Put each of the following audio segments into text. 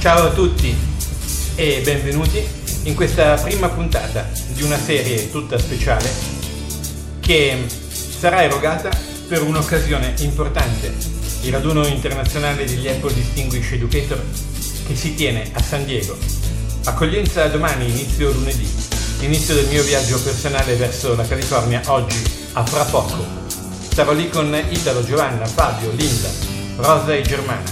Ciao a tutti e benvenuti in questa prima puntata di una serie tutta speciale che sarà erogata per un'occasione importante, il raduno internazionale degli Apple Distinguished Educator che si tiene a San Diego. Accoglienza domani, inizio lunedì, inizio del mio viaggio personale verso la California oggi, a fra poco. Sarò lì con Italo, Giovanna, Fabio, Linda, Rosa e Germana.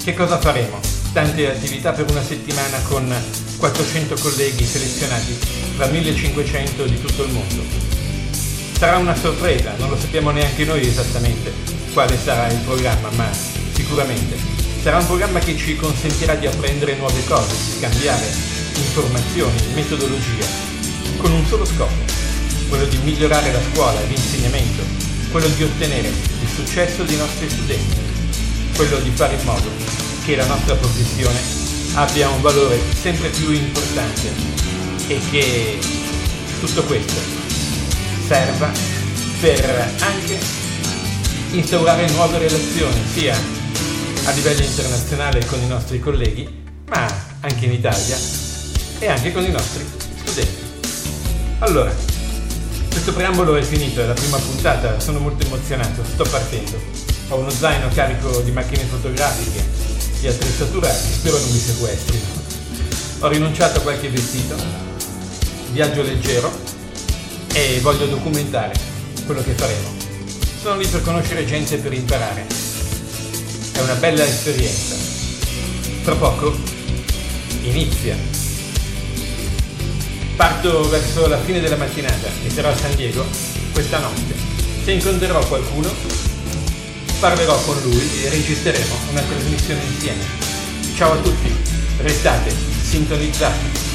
Che cosa faremo? Tante attività per una settimana con 400 colleghi selezionati tra 1500 di tutto il mondo. Sarà una sorpresa, non lo sappiamo neanche noi esattamente quale sarà il programma, ma sicuramente sarà un programma che ci consentirà di apprendere nuove cose, di scambiare informazioni, metodologia, con un solo scopo, quello di migliorare la scuola e l'insegnamento, quello di ottenere il successo dei nostri studenti, quello di fare in modo che la nostra professione abbia un valore sempre più importante e che tutto questo serva per anche instaurare nuove relazioni sia a livello internazionale con i nostri colleghi, ma anche in Italia e anche con i nostri studenti. Allora, questo preambolo è finito, è la prima puntata, sono molto emozionato, sto partendo. Ho uno zaino carico di macchine fotografiche, di attrezzatura che spero non mi sequestrino. Ho rinunciato a qualche vestito, viaggio leggero e voglio documentare quello che faremo. Sono lì per conoscere gente e per imparare. È una bella esperienza. Tra poco inizia. Parto verso la fine della mattinata e sarò a San Diego questa notte. Se incontrerò qualcuno, parlerò con lui e registreremo una trasmissione insieme. Ciao a tutti, restate sintonizzati.